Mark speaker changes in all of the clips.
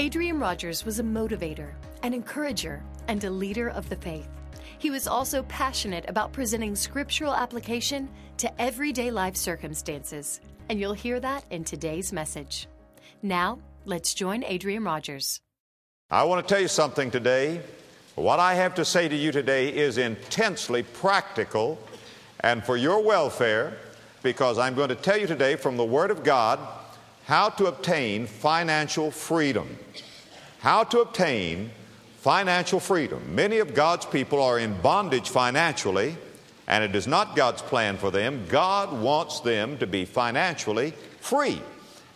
Speaker 1: Adrian Rogers was a motivator, an encourager, and a leader of the faith. He was also passionate about presenting scriptural application to everyday life circumstances, and you'll hear that in today's message. Now, let's join Adrian Rogers.
Speaker 2: I want to tell you something today. What I have to say to you today is intensely practical and for your welfare because I'm going to tell you today from the Word of God how to obtain financial freedom. How to obtain financial freedom. Many of God's people are in bondage financially, and it is not God's plan for them. God wants them to be financially free.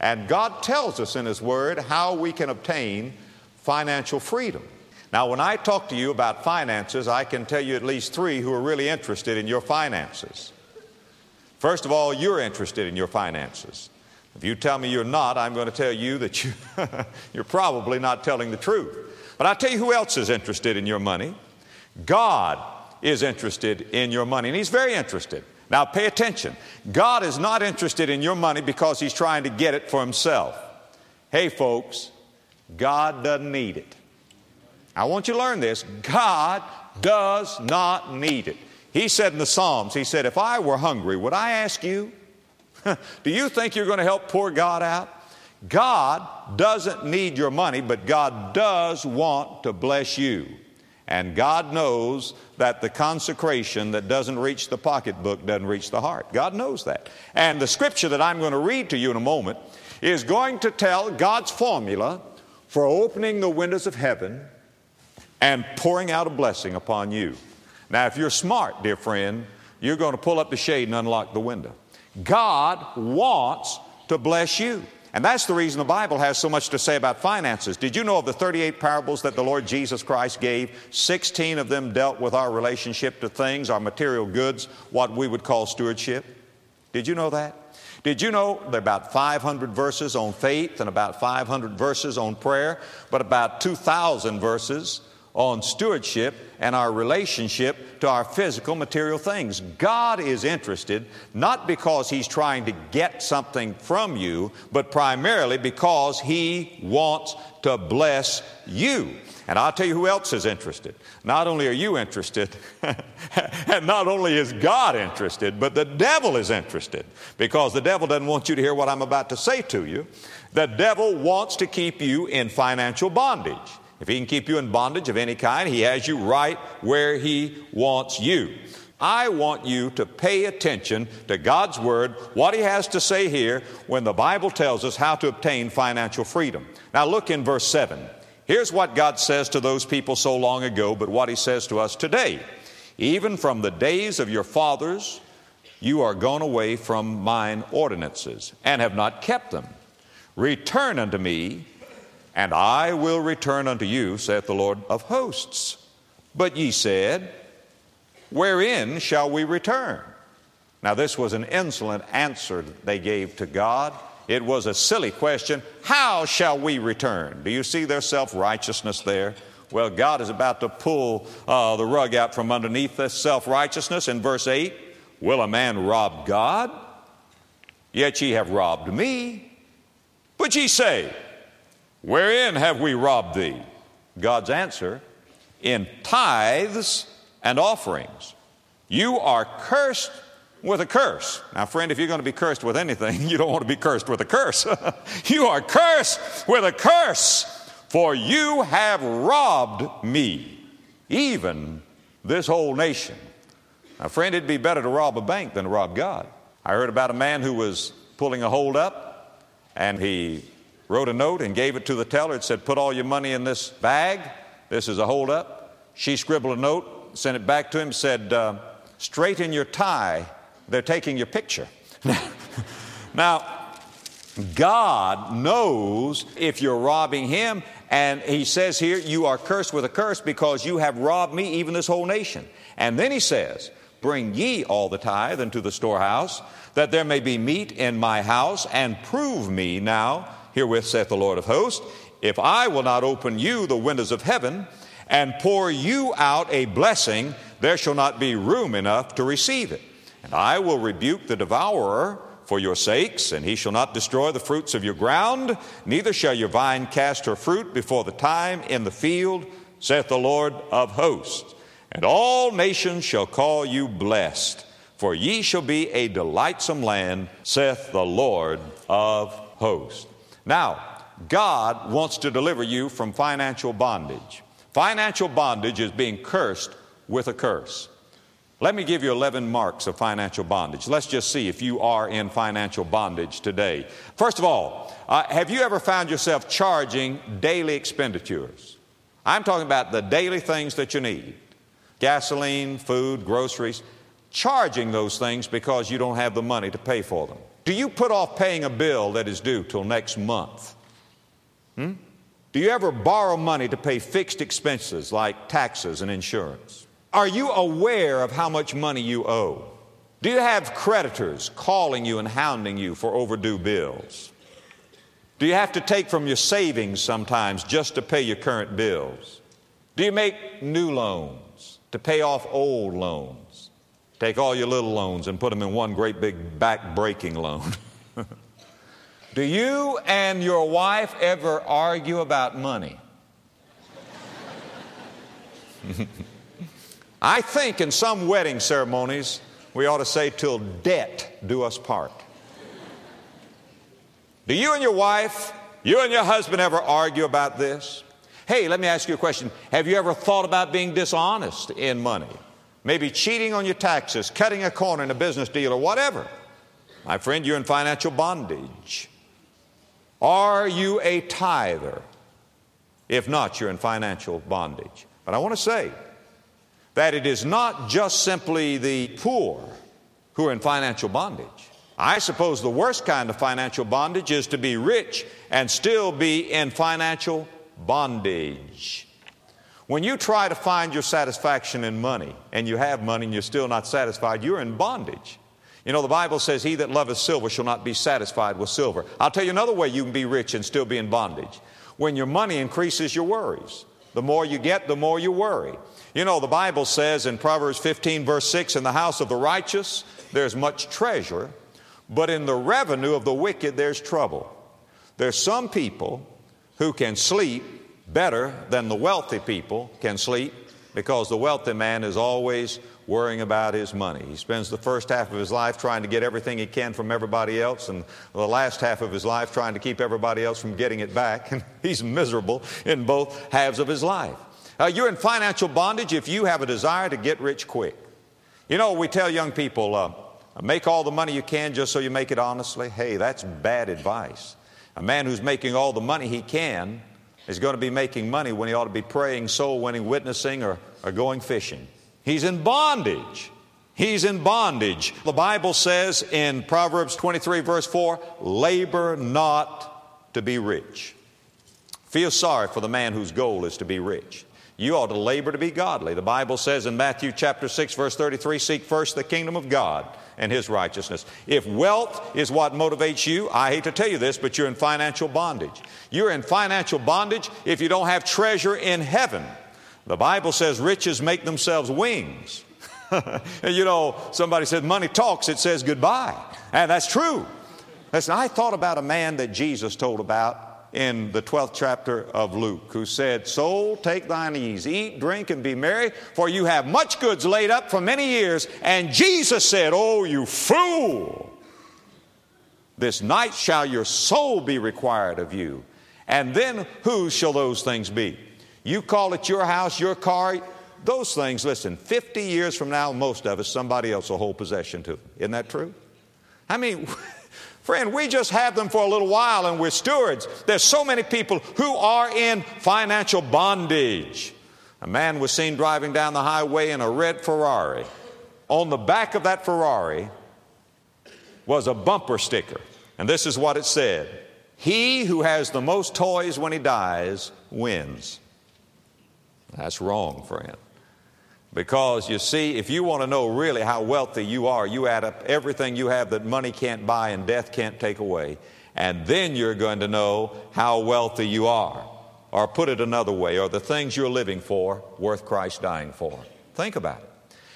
Speaker 2: And God tells us in His Word how we can obtain financial freedom. Now, when I talk to you about finances, I can tell you at least three who are really interested in your finances. First of all, you're interested in your finances. If you tell me you're not, I'm going to tell you that you, you're probably not telling the truth. But I'll tell you who else is interested in your money. God is interested in your money, and He's very interested. Now, pay attention. God is not interested in your money because He's trying to get it for Himself. Hey, folks, God doesn't need it. I want you to learn this. God does not need it. He said in the Psalms, He said, If I were hungry, would I ask you? Do you think you're going to help poor God out? God doesn't need your money, but God does want to bless you. And God knows that the consecration that doesn't reach the pocketbook doesn't reach the heart. God knows that. And the scripture that I'm going to read to you in a moment is going to tell God's formula for opening the windows of heaven and pouring out a blessing upon you. Now, if you're smart, dear friend, you're going to pull up the shade and unlock the window. God wants to bless you. And that's the reason the Bible has so much to say about finances. Did you know of the 38 parables that the Lord Jesus Christ gave? 16 of them dealt with our relationship to things, our material goods, what we would call stewardship. Did you know that? Did you know there are about 500 verses on faith and about 500 verses on prayer, but about 2,000 verses on stewardship and our relationship to our physical material things. God is interested not because He's trying to get something from you, but primarily because He wants to bless you. And I'll tell you who else is interested. Not only are you interested, and not only is God interested, but the devil is interested because the devil doesn't want you to hear what I'm about to say to you. The devil wants to keep you in financial bondage. If he can keep you in bondage of any kind, he has you right where he wants you. I want you to pay attention to God's Word, what He has to say here when the Bible tells us how to obtain financial freedom. Now, look in verse 7. Here's what God says to those people so long ago, but what He says to us today. Even from the days of your fathers, you are gone away from mine ordinances, and have not kept them. Return unto me, and I will return unto you, saith the Lord of hosts. But ye said, Wherein shall we return? Now, this was an insolent answer they gave to God. It was a silly question. How shall we return? Do you see their self righteousness there? Well, God is about to pull uh, the rug out from underneath this self righteousness in verse 8. Will a man rob God? Yet ye have robbed me. But ye say, Wherein have we robbed thee? God's answer, in tithes and offerings. You are cursed with a curse. Now, friend, if you're going to be cursed with anything, you don't want to be cursed with a curse. you are cursed with a curse, for you have robbed me, even this whole nation. Now, friend, it'd be better to rob a bank than to rob God. I heard about a man who was pulling a hold up, and he wrote a note and gave it to the teller. It said, Put all your money in this bag. This is a holdup. She scribbled a note, sent it back to him, said, uh, Straighten your tie. They're taking your picture. now, God knows if you're robbing Him, and He says here, You are cursed with a curse because you have robbed me, even this whole nation. And then He says, Bring ye all the tithe into the storehouse, that there may be meat in my house, and prove me now Herewith saith the Lord of hosts, if I will not open you the windows of heaven and pour you out a blessing, there shall not be room enough to receive it. And I will rebuke the devourer for your sakes, and he shall not destroy the fruits of your ground, neither shall your vine cast her fruit before the time in the field, saith the Lord of hosts. And all nations shall call you blessed, for ye shall be a delightsome land, saith the Lord of hosts. Now, God wants to deliver you from financial bondage. Financial bondage is being cursed with a curse. Let me give you 11 marks of financial bondage. Let's just see if you are in financial bondage today. First of all, uh, have you ever found yourself charging daily expenditures? I'm talking about the daily things that you need gasoline, food, groceries. Charging those things because you don't have the money to pay for them. Do you put off paying a bill that is due till next month? Hmm? Do you ever borrow money to pay fixed expenses like taxes and insurance? Are you aware of how much money you owe? Do you have creditors calling you and hounding you for overdue bills? Do you have to take from your savings sometimes just to pay your current bills? Do you make new loans to pay off old loans? Take all your little loans and put them in one great big back breaking loan. Do you and your wife ever argue about money? I think in some wedding ceremonies we ought to say, till debt do us part. Do you and your wife, you and your husband ever argue about this? Hey, let me ask you a question. Have you ever thought about being dishonest in money? Maybe cheating on your taxes, cutting a corner in a business deal, or whatever. My friend, you're in financial bondage. Are you a tither? If not, you're in financial bondage. But I want to say, that it is not just simply the poor who are in financial bondage. I suppose the worst kind of financial bondage is to be rich and still be in financial bondage. When you try to find your satisfaction in money and you have money and you're still not satisfied, you're in bondage. You know, the Bible says, He that loveth silver shall not be satisfied with silver. I'll tell you another way you can be rich and still be in bondage. When your money increases your worries. The more you get, the more you worry. You know, the Bible says in Proverbs 15, verse 6, in the house of the righteous there's much treasure, but in the revenue of the wicked there's trouble. There's some people who can sleep better than the wealthy people can sleep because the wealthy man is always worrying about his money. He spends the first half of his life trying to get everything he can from everybody else, and the last half of his life trying to keep everybody else from getting it back. And he's miserable in both halves of his life. Uh, you're in financial bondage if you have a desire to get rich quick. You know, we tell young people, uh, make all the money you can just so you make it honestly. Hey, that's bad advice. A man who's making all the money he can is going to be making money when he ought to be praying, soul winning, witnessing, or, or going fishing. He's in bondage. He's in bondage. The Bible says in Proverbs 23, verse 4 labor not to be rich. Feel sorry for the man whose goal is to be rich. You ought to labor to be godly. The Bible says in Matthew chapter 6 verse 33, seek first the kingdom of God and his righteousness. If wealth is what motivates you, I hate to tell you this, but you're in financial bondage. You're in financial bondage if you don't have treasure in heaven. The Bible says riches make themselves wings. you know, somebody said money talks, it says goodbye. And that's true. Listen, I thought about a man that Jesus told about in the 12th chapter of Luke, who said, Soul, take thine ease, eat, drink, and be merry, for you have much goods laid up for many years. And Jesus said, Oh, you fool! This night shall your soul be required of you. And then whose shall those things be? You call it your house, your car, those things, listen, 50 years from now, most of us, somebody else will hold possession to them. Isn't that true? I mean, Friend, we just have them for a little while and we're stewards. There's so many people who are in financial bondage. A man was seen driving down the highway in a red Ferrari. On the back of that Ferrari was a bumper sticker. And this is what it said He who has the most toys when he dies wins. That's wrong, friend. Because you see, if you want to know really how wealthy you are, you add up everything you have that money can't buy and death can't take away. And then you're going to know how wealthy you are. Or put it another way, are the things you're living for worth Christ dying for? Think about it.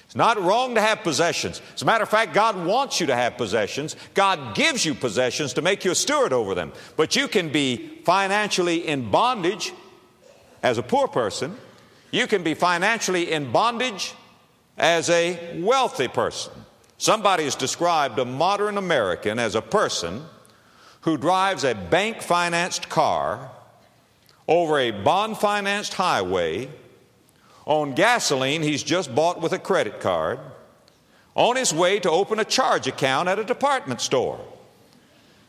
Speaker 2: It's not wrong to have possessions. As a matter of fact, God wants you to have possessions. God gives you possessions to make you a steward over them. But you can be financially in bondage as a poor person. You can be financially in bondage as a wealthy person. Somebody has described a modern American as a person who drives a bank financed car over a bond financed highway. On gasoline he's just bought with a credit card, on his way to open a charge account at a department store.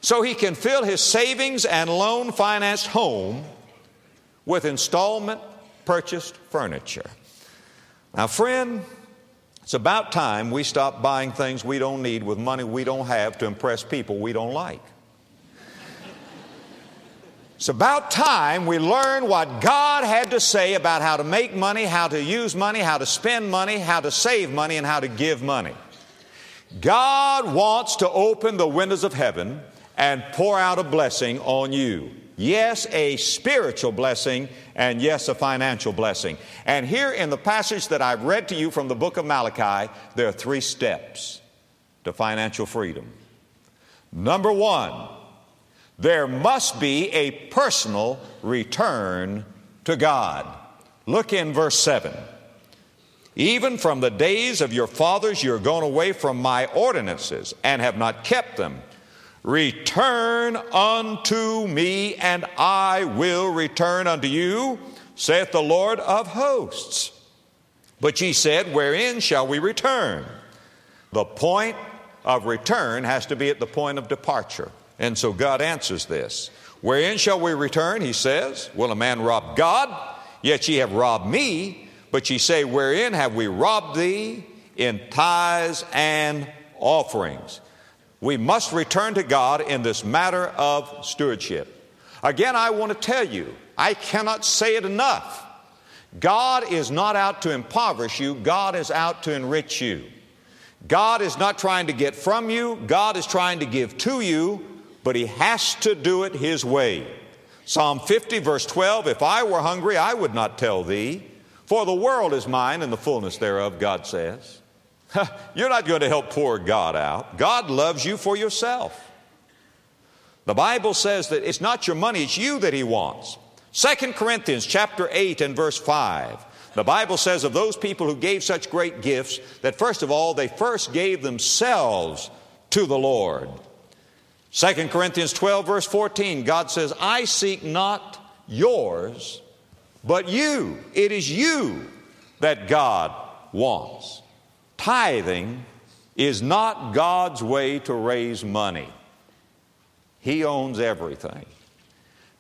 Speaker 2: So he can fill his savings and loan financed home with installment purchased furniture. Now, friend, it's about time we stop buying things we don't need with money we don't have to impress people we don't like. It's about time we learn what God had to say about how to make money, how to use money, how to spend money, how to save money, and how to give money. God wants to open the windows of heaven and pour out a blessing on you. Yes, a spiritual blessing, and yes, a financial blessing. And here in the passage that I've read to you from the book of Malachi, there are three steps to financial freedom. Number one, there must be a personal return to God. Look in verse 7. Even from the days of your fathers, you're gone away from my ordinances and have not kept them. Return unto me, and I will return unto you, saith the Lord of hosts. But ye said, Wherein shall we return? The point of return has to be at the point of departure. And so God answers this. Wherein shall we return? He says, Will a man rob God? Yet ye have robbed me. But ye say, Wherein have we robbed thee? In tithes and offerings. We must return to God in this matter of stewardship. Again, I want to tell you, I cannot say it enough. God is not out to impoverish you, God is out to enrich you. God is not trying to get from you, God is trying to give to you but he has to do it his way. Psalm 50, verse 12 If I were hungry, I would not tell thee, for the world is mine and the fullness thereof, God says. You're not going to help poor God out. God loves you for yourself. The Bible says that it's not your money, it's you that he wants. Second Corinthians chapter 8 and verse 5. The Bible says of those people who gave such great gifts that first of all, they first gave themselves to the Lord. 2 Corinthians 12, verse 14, God says, I seek not yours, but you. It is you that God wants. Tithing is not God's way to raise money, He owns everything.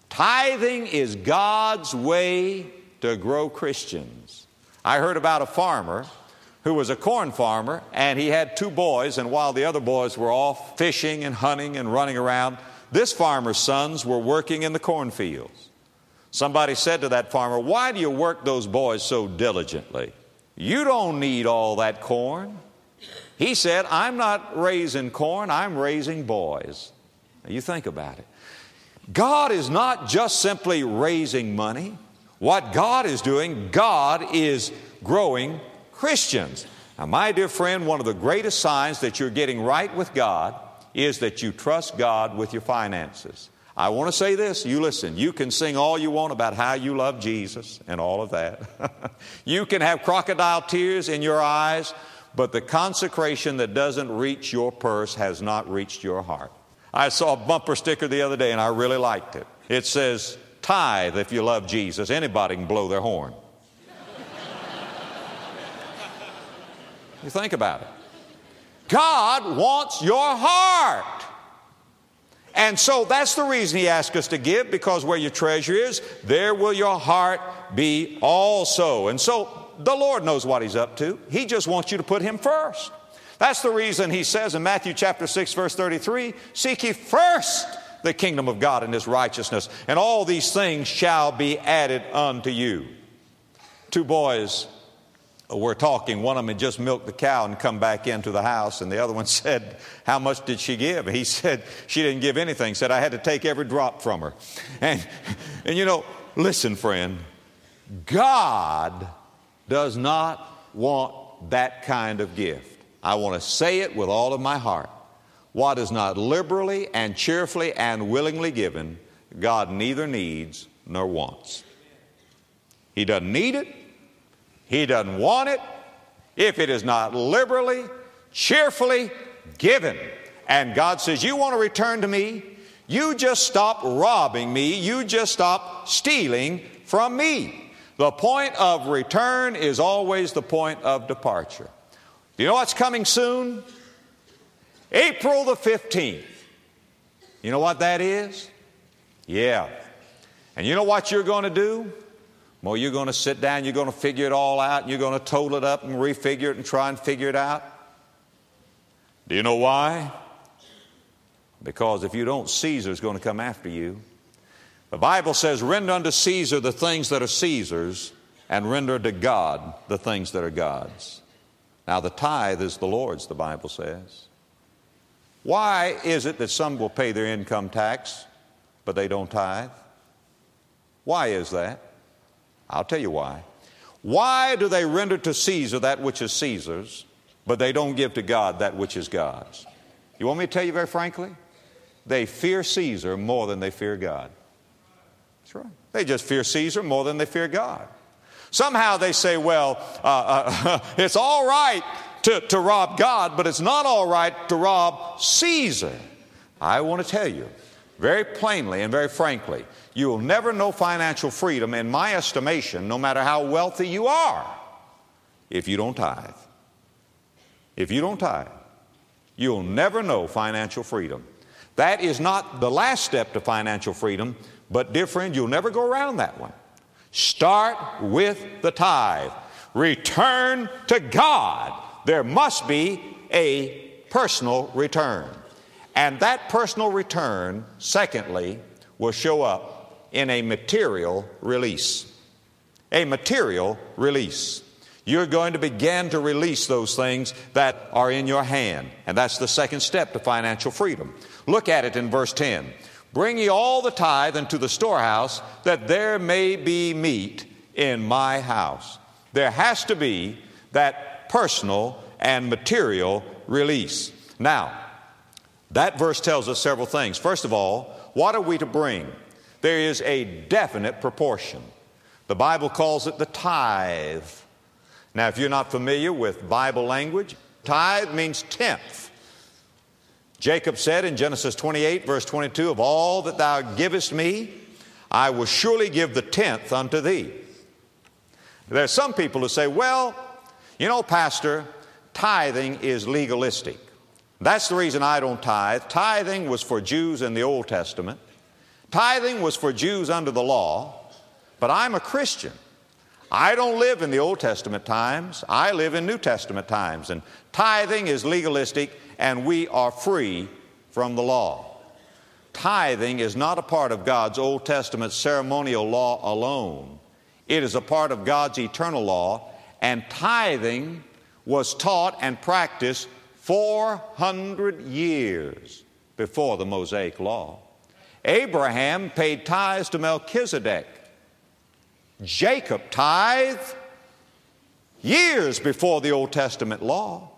Speaker 2: Tithing is God's way to grow Christians. I heard about a farmer who was a corn farmer, and he had two boys, and while the other boys were off fishing and hunting and running around, this farmer's sons were working in the cornfields. Somebody said to that farmer, Why do you work those boys so diligently? You don't need all that corn. He said, I'm not raising corn, I'm raising boys. Now you think about it. God is not just simply raising money. What God is doing, God is growing Christians. Now, my dear friend, one of the greatest signs that you're getting right with God is that you trust God with your finances. I want to say this, you listen, you can sing all you want about how you love Jesus and all of that. you can have crocodile tears in your eyes, but the consecration that doesn't reach your purse has not reached your heart. I saw a bumper sticker the other day and I really liked it. It says, Tithe if you love Jesus. Anybody can blow their horn. You think about it. God wants your heart. And so that's the reason He asks us to give, because where your treasure is, there will your heart be also. And so the Lord knows what He's up to. He just wants you to put Him first. That's the reason He says in Matthew chapter 6, verse 33 Seek ye first the kingdom of God and His righteousness, and all these things shall be added unto you. Two boys were talking. One of them had just milked the cow and come back into the house, and the other one said, How much did she give? He said, She didn't give anything. Said, I had to take every drop from her. And, and you know, listen, friend, God does not want that kind of gift. I want to say it with all of my heart. What is not liberally and cheerfully and willingly given, God neither needs nor wants. He doesn't need it, He doesn't want it, if it is not liberally, cheerfully given. And God says, You want to return to me? You just stop robbing me, you just stop stealing from me. The point of return is always the point of departure. Do you know what's coming soon? April the 15th. You know what that is? Yeah. And you know what you're going to do? Well, you're going to sit down, you're going to figure it all out, and you're going to total it up and refigure it and try and figure it out. Do you know why? Because if you don't, Caesar's going to come after you. The Bible says, Render unto Caesar the things that are Caesar's, and render to God the things that are God's. Now, the tithe is the Lord's, the Bible says. Why is it that some will pay their income tax, but they don't tithe? Why is that? I'll tell you why. Why do they render to Caesar that which is Caesar's, but they don't give to God that which is God's? You want me to tell you very frankly? They fear Caesar more than they fear God. That's right. They just fear Caesar more than they fear God. Somehow they say, well, uh, uh, it's all right to, to rob God, but it's not all right to rob Caesar. I want to tell you very plainly and very frankly you will never know financial freedom, in my estimation, no matter how wealthy you are, if you don't tithe. If you don't tithe, you'll never know financial freedom. That is not the last step to financial freedom, but, dear friend, you'll never go around that one. Start with the tithe. Return to God. There must be a personal return. And that personal return, secondly, will show up in a material release. A material release. You're going to begin to release those things that are in your hand. And that's the second step to financial freedom. Look at it in verse 10. Bring ye all the tithe into the storehouse, that there may be meat in my house. There has to be that personal and material release. Now, that verse tells us several things. First of all, what are we to bring? There is a definite proportion. The Bible calls it the tithe. Now, if you're not familiar with Bible language, tithe means tenth. Jacob said in Genesis 28, verse 22, Of all that thou givest me, I will surely give the tenth unto thee. There are some people who say, Well, you know, Pastor, tithing is legalistic. That's the reason I don't tithe. Tithing was for Jews in the Old Testament, tithing was for Jews under the law, but I'm a Christian. I don't live in the Old Testament times, I live in New Testament times, and tithing is legalistic and we are free from the law. Tithing is not a part of God's Old Testament ceremonial law alone, it is a part of God's eternal law, and tithing was taught and practiced 400 years before the Mosaic law. Abraham paid tithes to Melchizedek. Jacob tithed years before the Old Testament law.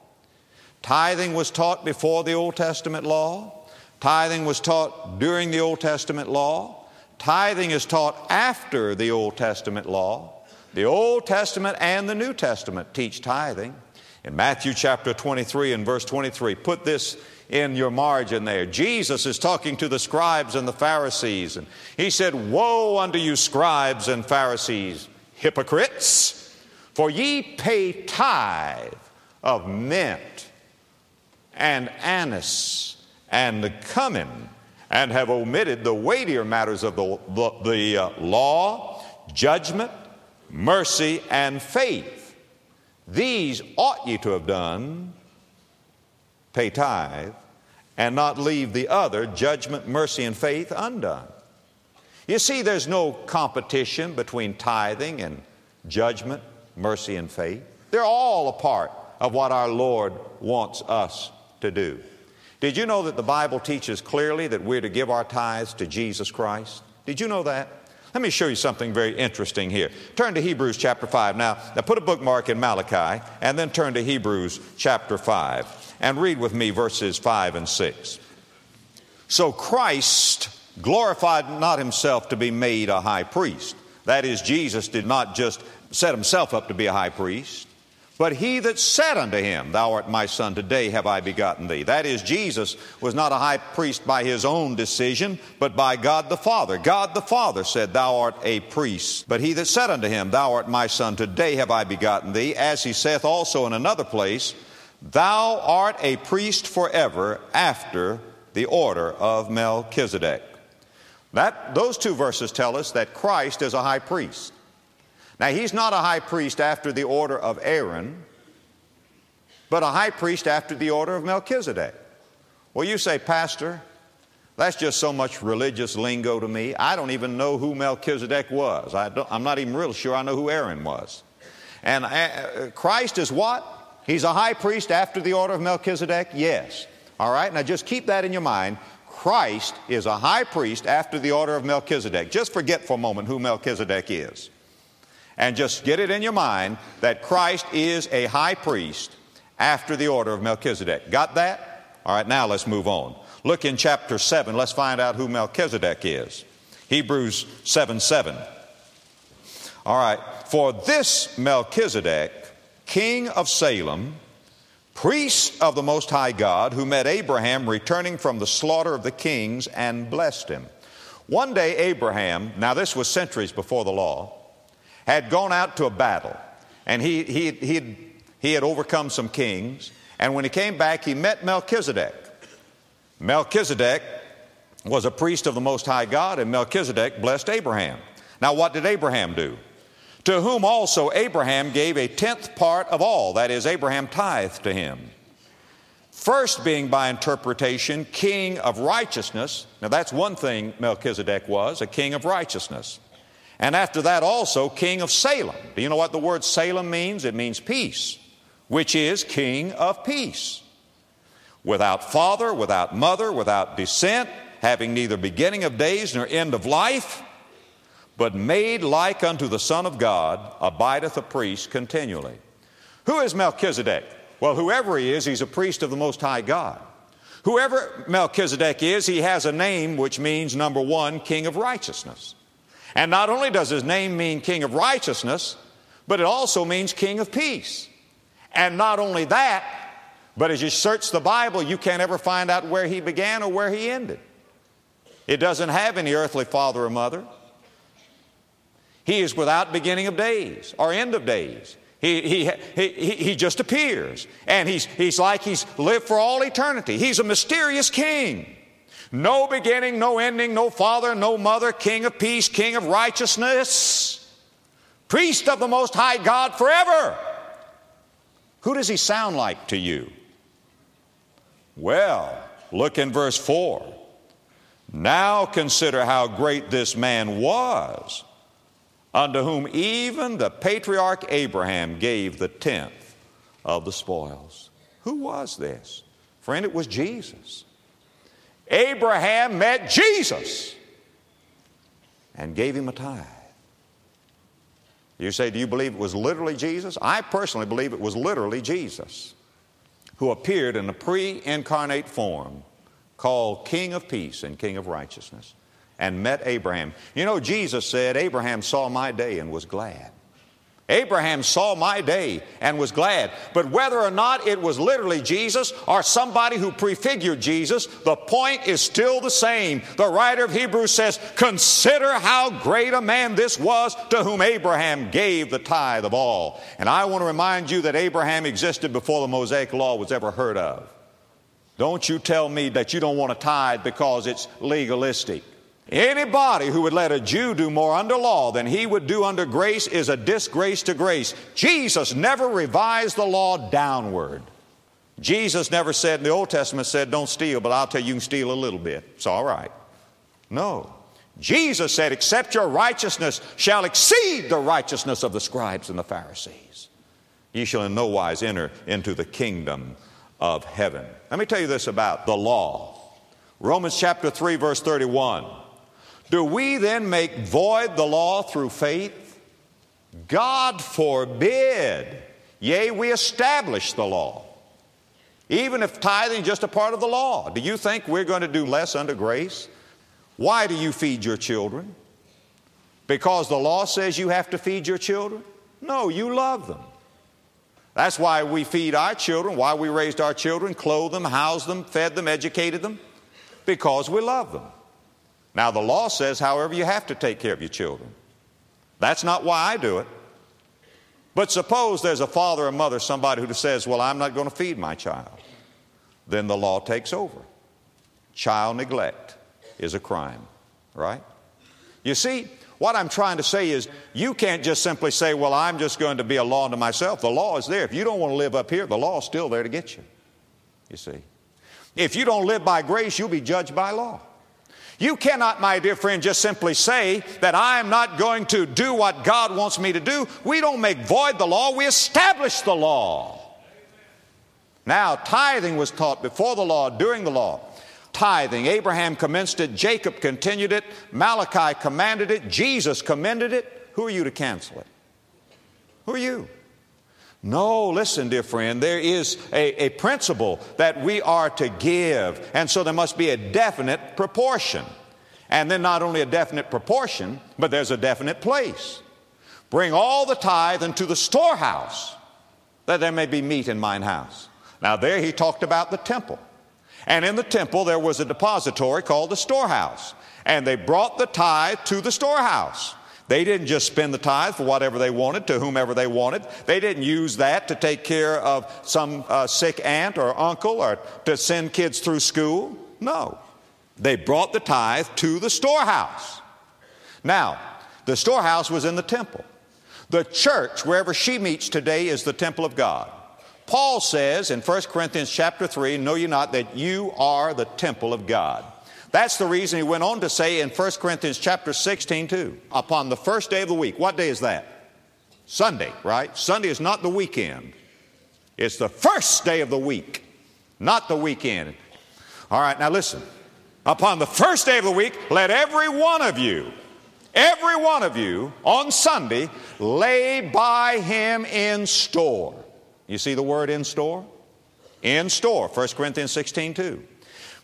Speaker 2: Tithing was taught before the Old Testament law. Tithing was taught during the Old Testament law. Tithing is taught after the Old Testament law. The Old Testament and the New Testament teach tithing. In Matthew chapter 23 and verse 23, put this in your margin there. Jesus is talking to the scribes and the Pharisees, and he said, Woe unto you, scribes and Pharisees, hypocrites, for ye pay tithe of mint and anise and the cumin, and have omitted the weightier matters of the, the, the uh, law, judgment, mercy, and faith. These ought ye to have done, pay tithe, and not leave the other, judgment, mercy, and faith, undone. You see, there's no competition between tithing and judgment, mercy, and faith. They're all a part of what our Lord wants us to do. Did you know that the Bible teaches clearly that we're to give our tithes to Jesus Christ? Did you know that? Let me show you something very interesting here. Turn to Hebrews chapter 5. Now, now put a bookmark in Malachi and then turn to Hebrews chapter 5 and read with me verses 5 and 6. So Christ glorified not himself to be made a high priest. That is, Jesus did not just set himself up to be a high priest, but he that said unto him, Thou art my son, today have I begotten thee. That is, Jesus was not a high priest by his own decision, but by God the Father. God the Father said, Thou art a priest. But he that said unto him, Thou art my son, today have I begotten thee, as he saith also in another place, Thou art a priest forever after the order of Melchizedek. That, those two verses tell us that Christ is a high priest. Now, he's not a high priest after the order of Aaron, but a high priest after the order of Melchizedek. Well, you say, Pastor, that's just so much religious lingo to me. I don't even know who Melchizedek was. I am not even real sure I know who Aaron was. And uh, Christ is what? He's a high priest after the order of Melchizedek? Yes. All right, now just keep that in your mind. Christ is a high priest after the order of Melchizedek. Just forget for a moment who Melchizedek is. And just get it in your mind that Christ is a high priest after the order of Melchizedek. Got that? All right, now let's move on. Look in chapter 7. Let's find out who Melchizedek is. Hebrews 7 7. All right, for this Melchizedek, king of Salem, priest of the Most High God, who met Abraham returning from the slaughter of the kings and blessed him. One day, Abraham, now this was centuries before the law, had gone out to a battle, and he, he, he, had, he had overcome some kings, and when he came back, he met Melchizedek. Melchizedek was a priest of the Most High God, and Melchizedek blessed Abraham. Now, what did Abraham do? To whom also Abraham gave a tenth part of all, that is, Abraham tithed to him. First being by interpretation, king of righteousness. Now, that's one thing Melchizedek was, a king of righteousness. And after that, also, king of Salem. Do you know what the word Salem means? It means peace, which is king of peace. Without father, without mother, without descent, having neither beginning of days nor end of life, but made like unto the Son of God, abideth a priest continually. Who is Melchizedek? Well, whoever he is, he's a priest of the Most High God. Whoever Melchizedek is, he has a name which means, number one, King of Righteousness. And not only does his name mean King of Righteousness, but it also means King of Peace. And not only that, but as you search the Bible, you can't ever find out where he began or where he ended. It doesn't have any earthly father or mother. He is without beginning of days or end of days. He, he, he, he just appears. And he's, he's like he's lived for all eternity. He's a mysterious king. No beginning, no ending, no father, no mother, king of peace, king of righteousness, priest of the Most High God forever. Who does he sound like to you? Well, look in verse 4. Now consider how great this man was, unto whom even the patriarch Abraham gave the tenth of the spoils. Who was this? Friend, it was Jesus. Abraham met Jesus and gave him a tithe. You say, Do you believe it was literally Jesus? I personally believe it was literally Jesus who appeared in a pre incarnate form called King of Peace and King of Righteousness and met Abraham. You know, Jesus said, Abraham saw my day and was glad. Abraham saw my day and was glad. But whether or not it was literally Jesus or somebody who prefigured Jesus, the point is still the same. The writer of Hebrews says, Consider how great a man this was to whom Abraham gave the tithe of all. And I want to remind you that Abraham existed before the Mosaic Law was ever heard of. Don't you tell me that you don't want to tithe because it's legalistic. Anybody who would let a Jew do more under law than he would do under grace is a disgrace to grace. Jesus never revised the law downward. Jesus never said, in the Old Testament said, don't steal, but I'll tell you, you can steal a little bit. It's all right. No. Jesus said, except your righteousness shall exceed the righteousness of the scribes and the Pharisees. Ye shall in no wise enter into the kingdom of heaven. Let me tell you this about the law. Romans chapter 3, verse 31. Do we then make void the law through faith? God forbid. Yea, we establish the law. Even if tithing is just a part of the law, do you think we're going to do less under grace? Why do you feed your children? Because the law says you have to feed your children? No, you love them. That's why we feed our children, why we raised our children, clothed them, housed them, fed them, educated them, because we love them. Now, the law says, however, you have to take care of your children. That's not why I do it. But suppose there's a father or mother, somebody who says, Well, I'm not going to feed my child. Then the law takes over. Child neglect is a crime, right? You see, what I'm trying to say is you can't just simply say, Well, I'm just going to be a law unto myself. The law is there. If you don't want to live up here, the law is still there to get you. You see. If you don't live by grace, you'll be judged by law. You cannot, my dear friend, just simply say that I am not going to do what God wants me to do. We don't make void the law, we establish the law. Now, tithing was taught before the law, during the law. Tithing. Abraham commenced it, Jacob continued it, Malachi commanded it, Jesus commended it. Who are you to cancel it? Who are you? No, listen, dear friend, there is a, a, principle that we are to give, and so there must be a definite proportion. And then not only a definite proportion, but there's a definite place. Bring all the tithe into the storehouse, that there may be meat in mine house. Now, there he talked about the temple. And in the temple, there was a depository called the storehouse. And they brought the tithe to the storehouse. They didn't just spend the tithe for whatever they wanted to whomever they wanted. They didn't use that to take care of some uh, sick aunt or uncle or to send kids through school. No. They brought the tithe to the storehouse. Now, the storehouse was in the temple. The church, wherever she meets today, is the temple of God. Paul says in 1 Corinthians chapter 3, Know you not that you are the temple of God? That's the reason he went on to say in 1 Corinthians chapter 16, too, upon the first day of the week. What day is that? Sunday, right? Sunday is not the weekend. It's the first day of the week, not the weekend. All right, now listen. Upon the first day of the week, let every one of you, every one of you on Sunday lay by him in store. You see the word in store? In store, 1 Corinthians 16, 2.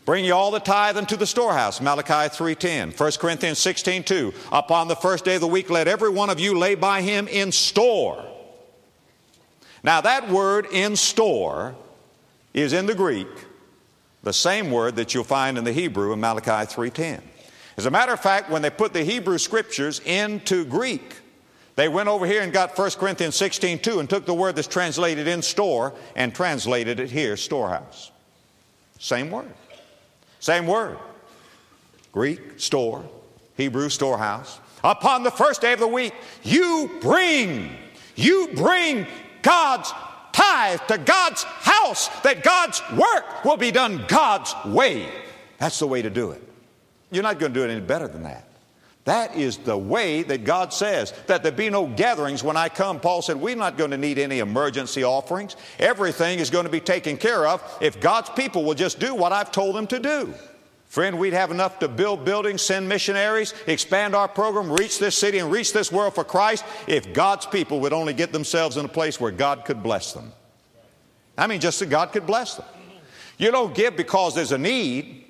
Speaker 2: Bring ye all the tithe into the storehouse, Malachi 3.10. 1 Corinthians 16.2. Upon the first day of the week, let every one of you lay by him in store. Now that word in store is in the Greek the same word that you'll find in the Hebrew in Malachi 3.10. As a matter of fact, when they put the Hebrew scriptures into Greek, they went over here and got 1 Corinthians 16.2 and took the word that's translated in store and translated it here, storehouse. Same word. Same word. Greek, store, Hebrew, storehouse. Upon the first day of the week, you bring, you bring God's tithe to God's house, that God's work will be done God's way. That's the way to do it. You're not going to do it any better than that. That is the way that God says that there be no gatherings when I come. Paul said, We're not going to need any emergency offerings. Everything is going to be taken care of if God's people will just do what I've told them to do. Friend, we'd have enough to build buildings, send missionaries, expand our program, reach this city and reach this world for Christ if God's people would only get themselves in a place where God could bless them. I mean, just that God could bless them. You don't give because there's a need,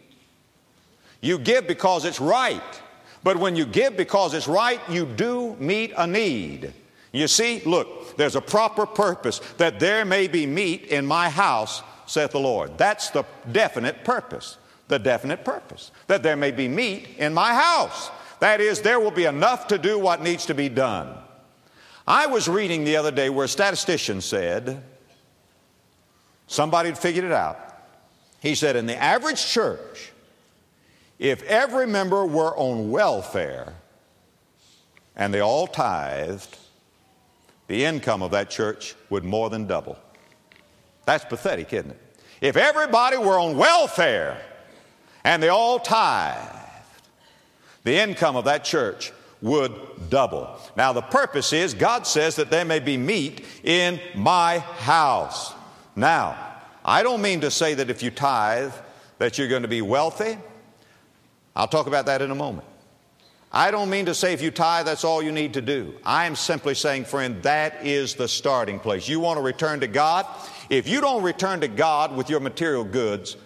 Speaker 2: you give because it's right. But when you give because it's right, you do meet a need. You see, look, there's a proper purpose that there may be meat in my house, saith the Lord. That's the definite purpose. The definite purpose. That there may be meat in my house. That is, there will be enough to do what needs to be done. I was reading the other day where a statistician said, somebody had figured it out. He said, in the average church, if every member were on welfare and they all tithed, the income of that church would more than double. That's pathetic, isn't it? If everybody were on welfare and they all tithed, the income of that church would double. Now, the purpose is God says that there may be meat in my house. Now, I don't mean to say that if you tithe, that you're going to be wealthy. I'll talk about that in a moment. I don't mean to say if you tithe, that's all you need to do. I am simply saying, friend, that is the starting place. You want to return to God? If you don't return to God with your material goods,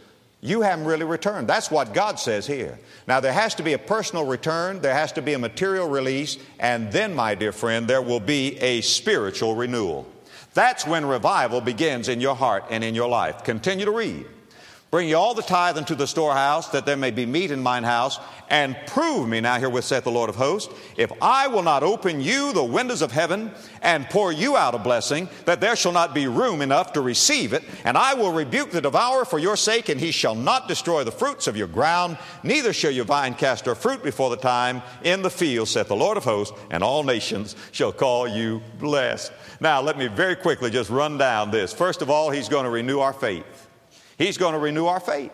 Speaker 2: you haven't really returned. That's what God says here. Now, there has to be a personal return, there has to be a material release, and then, my dear friend, there will be a spiritual renewal. That's when revival begins in your heart and in your life. Continue to read. Bring ye all the tithe into the storehouse, that there may be meat in mine house, and prove me now herewith saith the Lord of hosts, if I will not open you the windows of heaven and pour you out a blessing, that there shall not be room enough to receive it, and I will rebuke the devourer for your sake, and he shall not destroy the fruits of your ground, neither shall your vine cast her fruit before the time in the field, saith the Lord of hosts, and all nations shall call you blessed. Now, let me very quickly just run down this. First of all, he's going to renew our faith. He's going to renew our faith.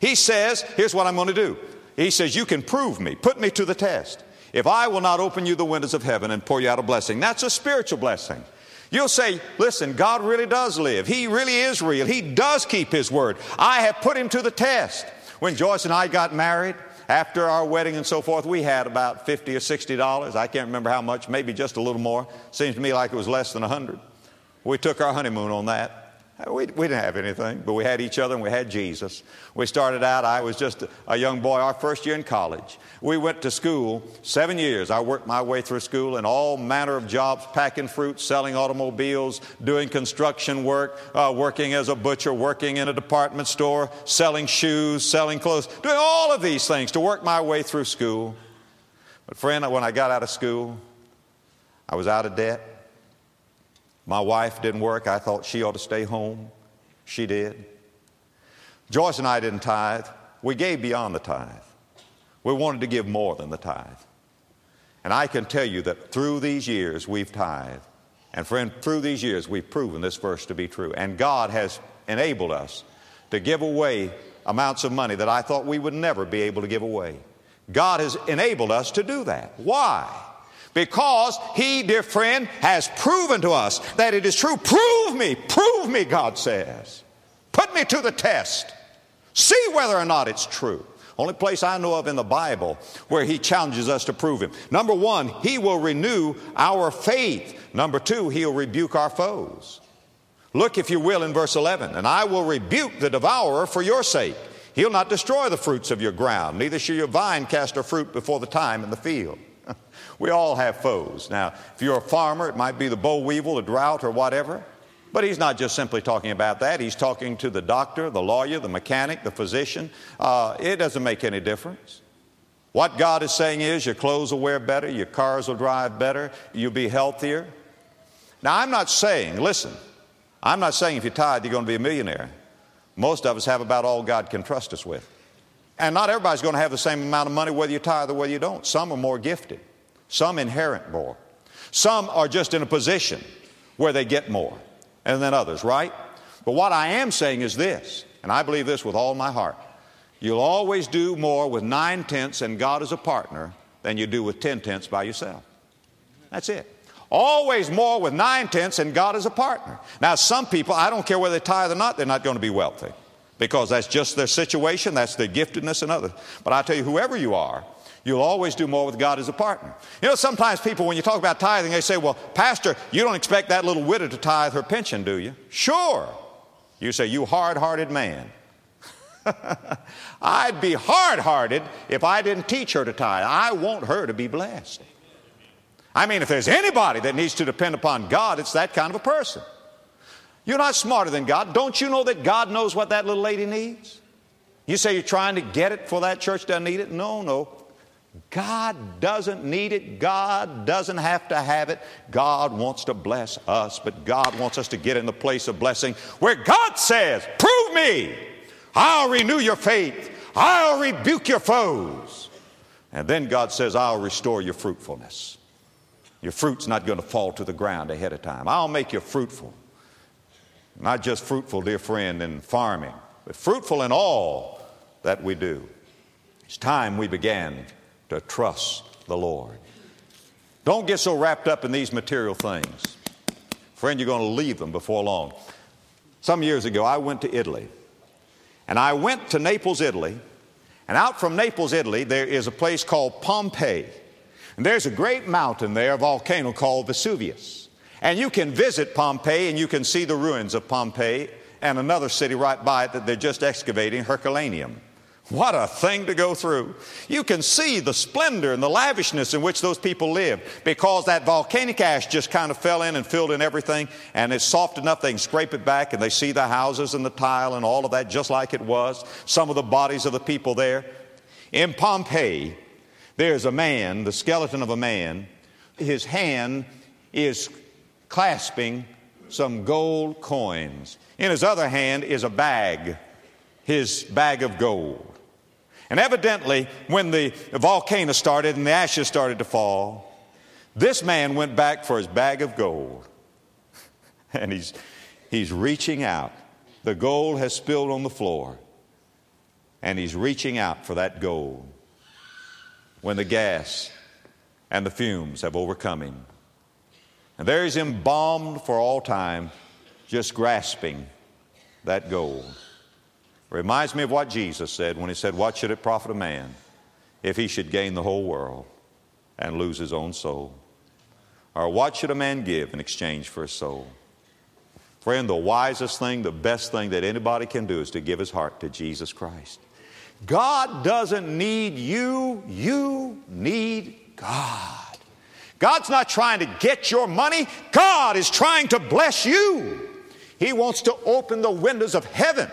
Speaker 2: He says, Here's what I'm going to do. He says, You can prove me, put me to the test. If I will not open you the windows of heaven and pour you out a blessing, that's a spiritual blessing. You'll say, Listen, God really does live. He really is real. He does keep His word. I have put Him to the test. When Joyce and I got married, after our wedding and so forth, we had about 50 or 60 dollars. I can't remember how much, maybe just a little more. Seems to me like it was less than a 100. We took our honeymoon on that. We, we didn't have anything, but we had each other and we had Jesus. We started out, I was just a young boy, our first year in college. We went to school seven years. I worked my way through school in all manner of jobs packing fruit, selling automobiles, doing construction work, uh, working as a butcher, working in a department store, selling shoes, selling clothes, doing all of these things to work my way through school. But, friend, when I got out of school, I was out of debt. My wife didn't work. I thought she ought to stay home. She did. Joyce and I didn't tithe. We gave beyond the tithe. We wanted to give more than the tithe. And I can tell you that through these years we've tithed. And friend, through these years we've proven this verse to be true. And God has enabled us to give away amounts of money that I thought we would never be able to give away. God has enabled us to do that. Why? Because he, dear friend, has proven to us that it is true. Prove me, prove me, God says. Put me to the test. See whether or not it's true. Only place I know of in the Bible where he challenges us to prove him. Number one, he will renew our faith. Number two, he'll rebuke our foes. Look, if you will, in verse 11, and I will rebuke the devourer for your sake. He'll not destroy the fruits of your ground, neither shall your vine cast her fruit before the time in the field. We all have foes. Now, if you're a farmer, it might be the boll weevil, the drought, or whatever. But he's not just simply talking about that. He's talking to the doctor, the lawyer, the mechanic, the physician. Uh, it doesn't make any difference. What God is saying is your clothes will wear better, your cars will drive better, you'll be healthier. Now, I'm not saying, listen, I'm not saying if you tithe, you're going to be a millionaire. Most of us have about all God can trust us with. And not everybody's going to have the same amount of money whether you tithe or whether you don't. Some are more gifted. Some inherit more. Some are just in a position where they get more and then others, right? But what I am saying is this, and I believe this with all my heart. You'll always do more with nine tenths and God as a partner than you do with ten tenths by yourself. That's it. Always more with nine tenths and God as a partner. Now, some people, I don't care whether they tithe or not, they're not going to be wealthy because that's just their situation, that's their giftedness and others. But I tell you, whoever you are, You'll always do more with God as a partner. You know, sometimes people, when you talk about tithing, they say, Well, Pastor, you don't expect that little widow to tithe her pension, do you? Sure. You say, You hard hearted man. I'd be hard hearted if I didn't teach her to tithe. I want her to be blessed. I mean, if there's anybody that needs to depend upon God, it's that kind of a person. You're not smarter than God. Don't you know that God knows what that little lady needs? You say you're trying to get it for that church doesn't need it? No, no. God doesn't need it. God doesn't have to have it. God wants to bless us, but God wants us to get in the place of blessing where God says, Prove me. I'll renew your faith. I'll rebuke your foes. And then God says, I'll restore your fruitfulness. Your fruit's not going to fall to the ground ahead of time. I'll make you fruitful. Not just fruitful, dear friend, in farming, but fruitful in all that we do. It's time we began to trust the Lord. Don't get so wrapped up in these material things. Friend, you're going to leave them before long. Some years ago, I went to Italy. And I went to Naples, Italy, And out from Naples, Italy, there is a place called Pompeii. And there's a great mountain there, a volcano called Vesuvius. And you can visit Pompeii and you can see the ruins of Pompeii and another city right by it that they're just excavating, Herculaneum. What a thing to go through. You can see the splendor and the lavishness in which those people live because that volcanic ash just kind of fell in and filled in everything and it's soft enough they can scrape it back and they see the houses and the tile and all of that just like it was. Some of the bodies of the people there. In Pompeii, there's a man, the skeleton of a man. His hand is clasping some gold coins. In his other hand is a bag, his bag of gold. And evidently, when the volcano started and the ashes started to fall, this man went back for his bag of gold. And he's, he's reaching out. The gold has spilled on the floor. And he's reaching out for that gold when the gas and the fumes have overcome him. And there he's embalmed for all time, just grasping that gold. Reminds me of what Jesus said when he said, What should it profit a man if he should gain the whole world and lose his own soul? Or what should a man give in exchange for his soul? Friend, the wisest thing, the best thing that anybody can do is to give his heart to Jesus Christ. God doesn't need you, you need God. God's not trying to get your money, God is trying to bless you. He wants to open the windows of heaven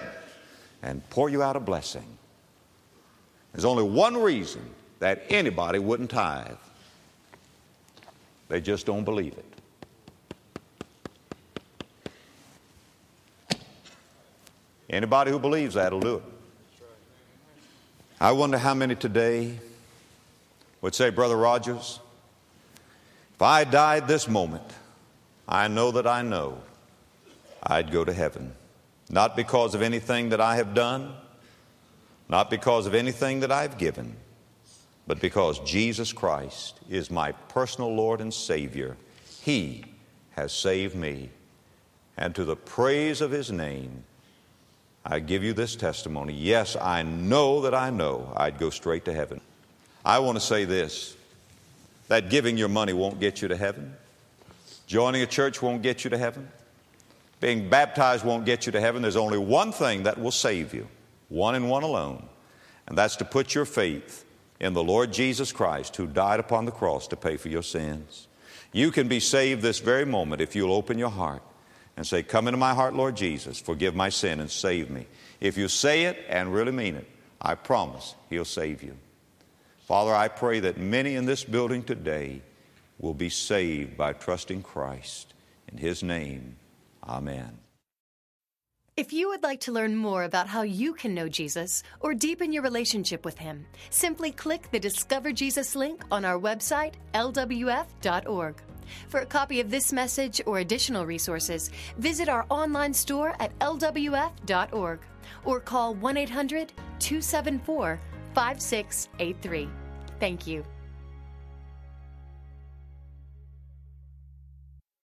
Speaker 2: and pour you out a blessing. There's only one reason that anybody wouldn't tithe they just don't believe it. Anybody who believes that will do it. I wonder how many today would say, Brother Rogers, if I died this moment, I know that I know I'd go to heaven. Not because of anything that I have done, not because of anything that I've given, but because Jesus Christ is my personal Lord and Savior. He has saved me. And to the praise of His name, I give you this testimony. Yes, I know that I know I'd go straight to heaven. I want to say this that giving your money won't get you to heaven, joining a church won't get you to heaven. Being baptized won't get you to heaven. There's only one thing that will save you, one and one alone, and that's to put your faith in the Lord Jesus Christ who died upon the cross to pay for your sins. You can be saved this very moment if you'll open your heart and say, Come into my heart, Lord Jesus, forgive my sin and save me. If you say it and really mean it, I promise He'll save you. Father, I pray that many in this building today will be saved by trusting Christ. In His name, Amen.
Speaker 1: If you would like to learn more about how you can know Jesus or deepen your relationship with Him, simply click the Discover Jesus link on our website, lwf.org. For a copy of this message or additional resources, visit our online store at lwf.org or call 1 800 274 5683. Thank you.